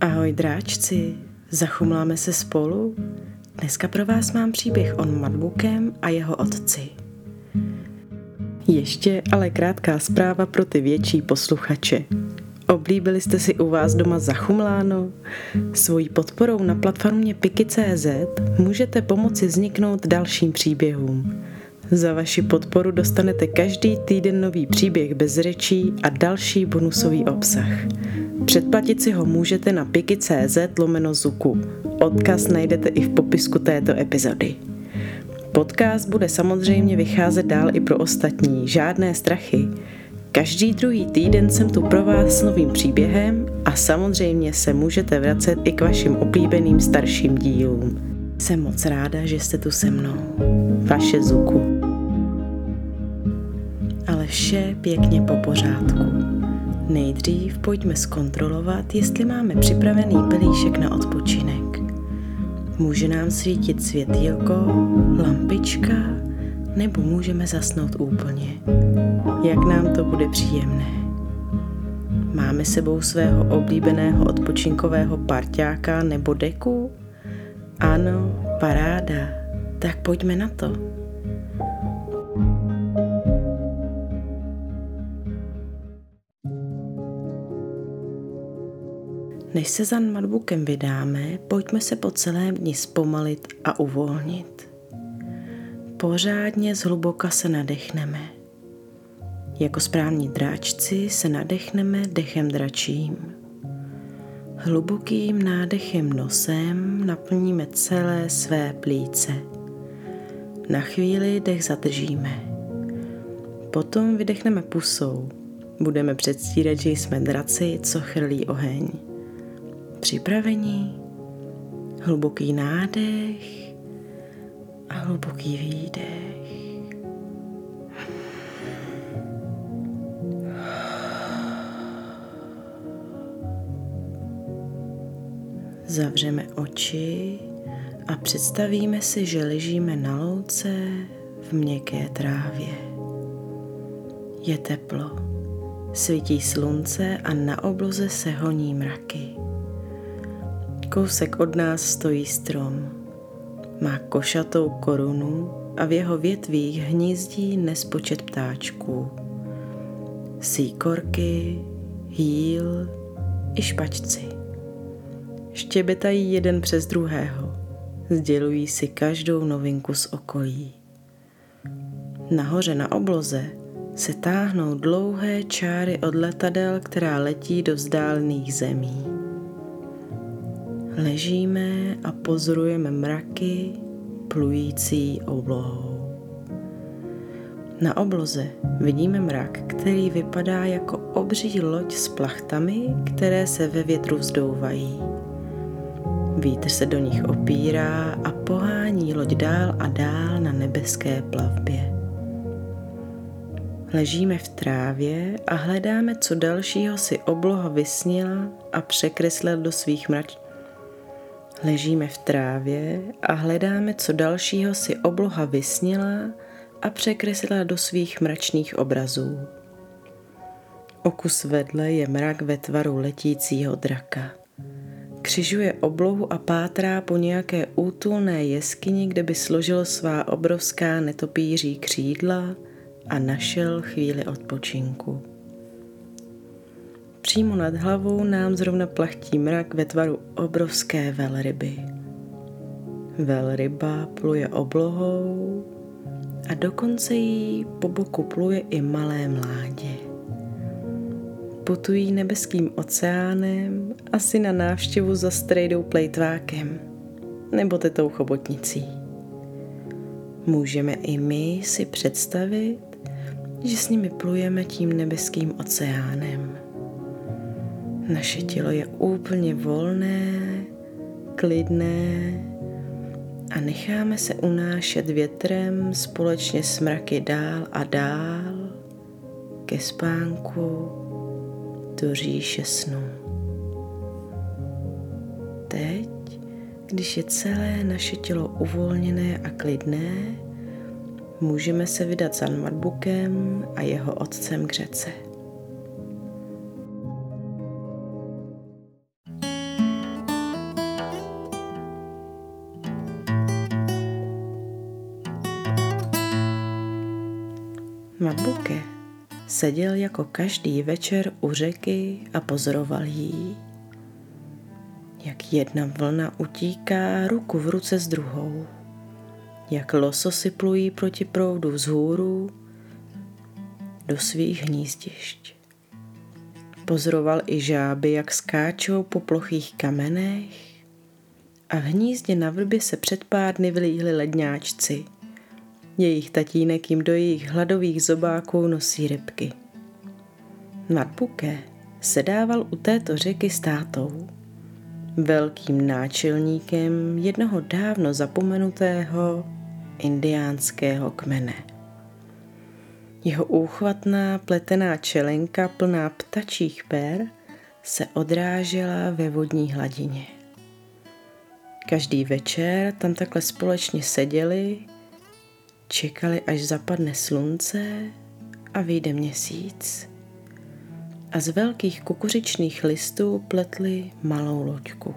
Ahoj dráčci, zachumláme se spolu? Dneska pro vás mám příběh o Madbukem a jeho otci. Ještě ale krátká zpráva pro ty větší posluchače. Oblíbili jste si u vás doma zachumláno? Svojí podporou na platformě Piki.cz můžete pomoci vzniknout dalším příběhům. Za vaši podporu dostanete každý týden nový příběh bez řečí a další bonusový obsah. Předplatit si ho můžete na piki.cz lomeno zuku. Odkaz najdete i v popisku této epizody. Podcast bude samozřejmě vycházet dál i pro ostatní, žádné strachy. Každý druhý týden jsem tu pro vás s novým příběhem a samozřejmě se můžete vracet i k vašim oblíbeným starším dílům. Jsem moc ráda, že jste tu se mnou. Vaše Zuku. Ale vše pěkně po pořádku. Nejdřív pojďme zkontrolovat, jestli máme připravený pelíšek na odpočinek. Může nám svítit světýlko, lampička, nebo můžeme zasnout úplně. Jak nám to bude příjemné. Máme sebou svého oblíbeného odpočinkového parťáka nebo deku? Ano, paráda. Tak pojďme na to. Než se za notebookem vydáme, pojďme se po celém dni zpomalit a uvolnit. Pořádně zhluboka se nadechneme. Jako správní dráčci se nadechneme dechem dračím. Hlubokým nádechem nosem naplníme celé své plíce. Na chvíli dech zadržíme. Potom vydechneme pusou. Budeme předstírat, že jsme draci, co chrlí oheň. Připravení, hluboký nádech a hluboký výdech. Zavřeme oči a představíme si, že ležíme na louce v měkké trávě. Je teplo, svítí slunce a na obloze se honí mraky. Kousek od nás stojí strom. Má košatou korunu a v jeho větvích hnízdí nespočet ptáčků. Síkorky, hýl i špačci. Štěbetají jeden přes druhého. Sdělují si každou novinku z okolí. Nahoře na obloze se táhnou dlouhé čáry od letadel, která letí do vzdálených zemí. Ležíme a pozorujeme mraky plující oblohou. Na obloze vidíme mrak, který vypadá jako obří loď s plachtami, které se ve větru vzdouvají. Vítr se do nich opírá a pohání loď dál a dál na nebeské plavbě. Ležíme v trávě a hledáme, co dalšího si obloha vysnila a překreslila do svých mrač Ležíme v trávě a hledáme, co dalšího si obloha vysnila a překreslila do svých mračných obrazů. Okus vedle je mrak ve tvaru letícího draka. Křižuje oblohu a pátrá po nějaké útulné jeskyni, kde by složil svá obrovská netopíří křídla a našel chvíli odpočinku. Přímo nad hlavou nám zrovna plachtí mrak ve tvaru obrovské velryby. Velryba pluje oblohou a dokonce jí po boku pluje i malé mládě. Putují nebeským oceánem asi na návštěvu za strejdou plejtvákem nebo tetou chobotnicí. Můžeme i my si představit, že s nimi plujeme tím nebeským oceánem. Naše tělo je úplně volné, klidné a necháme se unášet větrem společně s mraky dál a dál ke spánku do říše snu. Teď, když je celé naše tělo uvolněné a klidné, můžeme se vydat za notebookem a jeho otcem k řece. Seděl jako každý večer u řeky a pozoroval jí, jak jedna vlna utíká ruku v ruce s druhou, jak lososy plují proti proudu vzhůru do svých hnízdišť. Pozoroval i žáby, jak skáčou po plochých kamenech a v hnízdě na vrbě se před pár dny vylíhli ledňáčci. Jejich tatínek jim do jejich hladových zobáků nosí rybky. Nad Buké se dával u této řeky s tátou, velkým náčelníkem jednoho dávno zapomenutého indiánského kmene. Jeho úchvatná pletená čelenka plná ptačích pér se odrážela ve vodní hladině. Každý večer tam takhle společně seděli, čekali, až zapadne slunce a vyjde měsíc. A z velkých kukuřičných listů pletli malou loďku.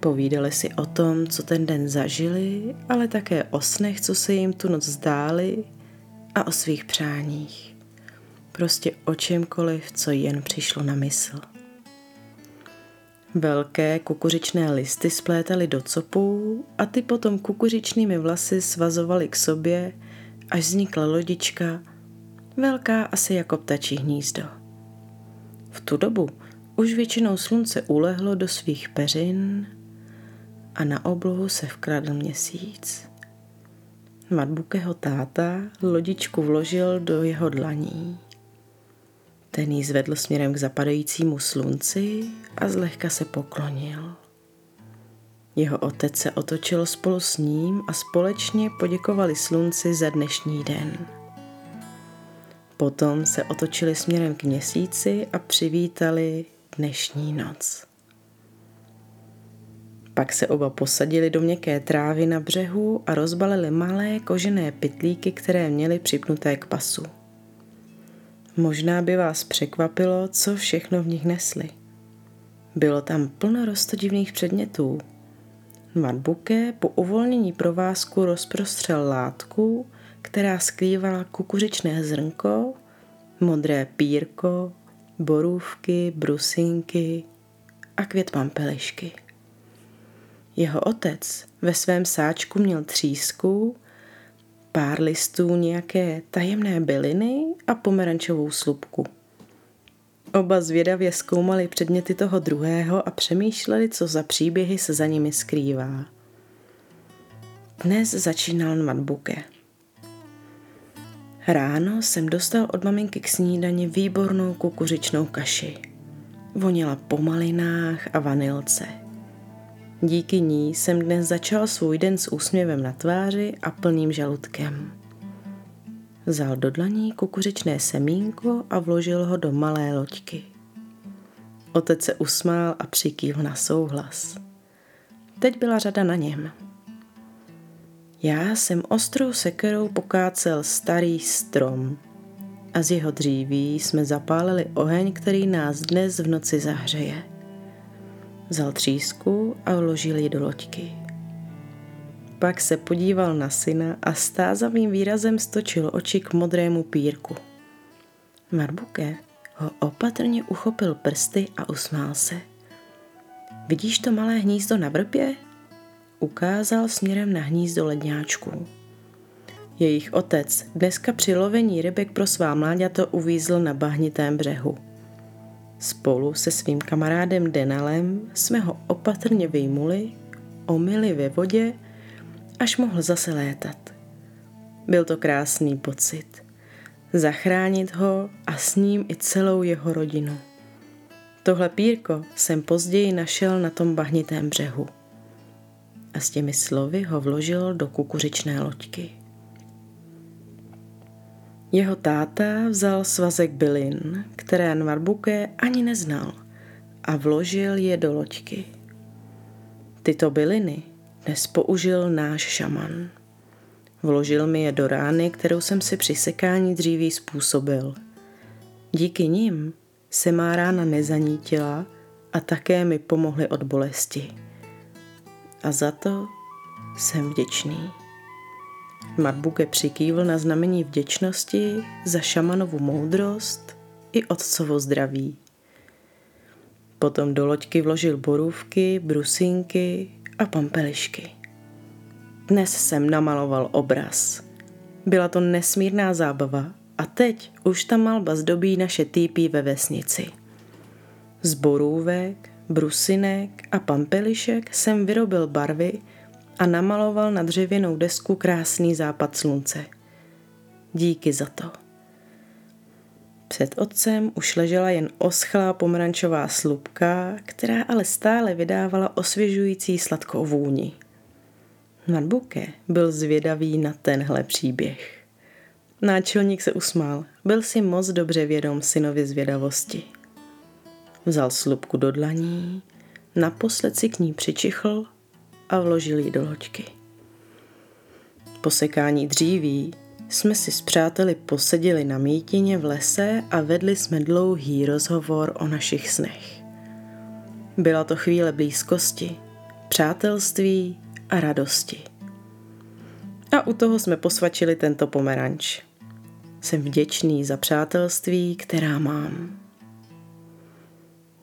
Povídali si o tom, co ten den zažili, ale také o snech, co se jim tu noc zdály a o svých přáních. Prostě o čemkoliv, co jen přišlo na mysl. Velké kukuřičné listy splétaly do copů a ty potom kukuřičnými vlasy svazovaly k sobě, až vznikla lodička, velká asi jako ptačí hnízdo. V tu dobu už většinou slunce ulehlo do svých peřin a na oblohu se vkradl měsíc. Matbukeho táta lodičku vložil do jeho dlaní. Ten ji zvedl směrem k zapadajícímu slunci a zlehka se poklonil. Jeho otec se otočil spolu s ním a společně poděkovali slunci za dnešní den. Potom se otočili směrem k měsíci a přivítali dnešní noc. Pak se oba posadili do měkké trávy na břehu a rozbalili malé kožené pytlíky, které měly připnuté k pasu. Možná by vás překvapilo, co všechno v nich nesli. Bylo tam plno rostodivných předmětů. Matbuke po uvolnění provázku rozprostřel látku, která skrývala kukuřičné zrnko, modré pírko, borůvky, brusinky a květ pampelišky. Jeho otec ve svém sáčku měl třísku, pár listů nějaké tajemné byliny a pomerančovou slupku. Oba zvědavě zkoumali předměty toho druhého a přemýšleli, co za příběhy se za nimi skrývá. Dnes začínal Matbuke. Ráno jsem dostal od maminky k snídani výbornou kukuřičnou kaši. Voněla po malinách a vanilce – Díky ní jsem dnes začal svůj den s úsměvem na tváři a plným žaludkem. Vzal do dlaní kukuřičné semínko a vložil ho do malé loďky. Otec se usmál a přikývl na souhlas. Teď byla řada na něm. Já jsem ostrou sekerou pokácel starý strom a z jeho dříví jsme zapálili oheň, který nás dnes v noci zahřeje. Vzal třísku a vložil ji do loďky. Pak se podíval na syna a stázavým výrazem stočil oči k modrému pírku. Marbuke ho opatrně uchopil prsty a usmál se. Vidíš to malé hnízdo na vrbě? Ukázal směrem na hnízdo ledňáčků. Jejich otec dneska při lovení rybek pro svá mláďata uvízl na bahnitém břehu. Spolu se svým kamarádem Denalem jsme ho opatrně vyjmuli, omyli ve vodě, až mohl zase létat. Byl to krásný pocit. Zachránit ho a s ním i celou jeho rodinu. Tohle pírko jsem později našel na tom bahnitém břehu. A s těmi slovy ho vložil do kukuřičné loďky. Jeho táta vzal svazek bylin, které Nvarbuke ani neznal, a vložil je do loďky. Tyto byliny dnes použil náš šaman. Vložil mi je do rány, kterou jsem si při sekání dříví způsobil. Díky nim se má rána nezanítila a také mi pomohly od bolesti. A za to jsem vděčný. Matbuke přikývl na znamení vděčnosti za šamanovu moudrost i otcovo zdraví. Potom do loďky vložil borůvky, brusinky a pampelišky. Dnes jsem namaloval obraz. Byla to nesmírná zábava a teď už ta malba zdobí naše týpí ve vesnici. Z borůvek, brusinek a pampelišek jsem vyrobil barvy a namaloval na dřevěnou desku krásný západ slunce. Díky za to. Před otcem už ležela jen oschlá pomerančová slupka, která ale stále vydávala osvěžující sladkou vůni. Nadbuke byl zvědavý na tenhle příběh. Náčelník se usmál. Byl si moc dobře vědom synovi zvědavosti. Vzal slupku do dlaní, naposled si k ní přičichl a vložil ji do loďky. Po sekání dříví jsme si s přáteli posedili na mítině v lese a vedli jsme dlouhý rozhovor o našich snech. Byla to chvíle blízkosti, přátelství a radosti. A u toho jsme posvačili tento pomeranč. Jsem vděčný za přátelství, která mám.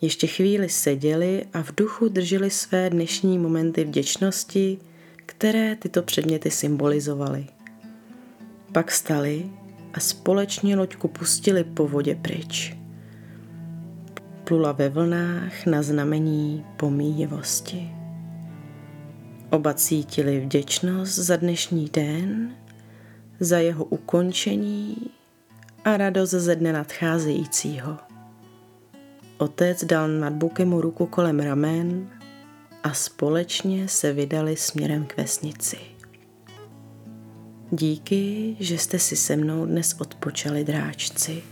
Ještě chvíli seděli a v duchu drželi své dnešní momenty vděčnosti, které tyto předměty symbolizovaly. Pak stali a společně loďku pustili po vodě pryč. Plula ve vlnách na znamení pomíjivosti. Oba cítili vděčnost za dnešní den, za jeho ukončení a radost ze dne nadcházejícího. Otec dal nad Bukemu ruku kolem ramen a společně se vydali směrem k vesnici. Díky, že jste si se mnou dnes odpočali dráčci.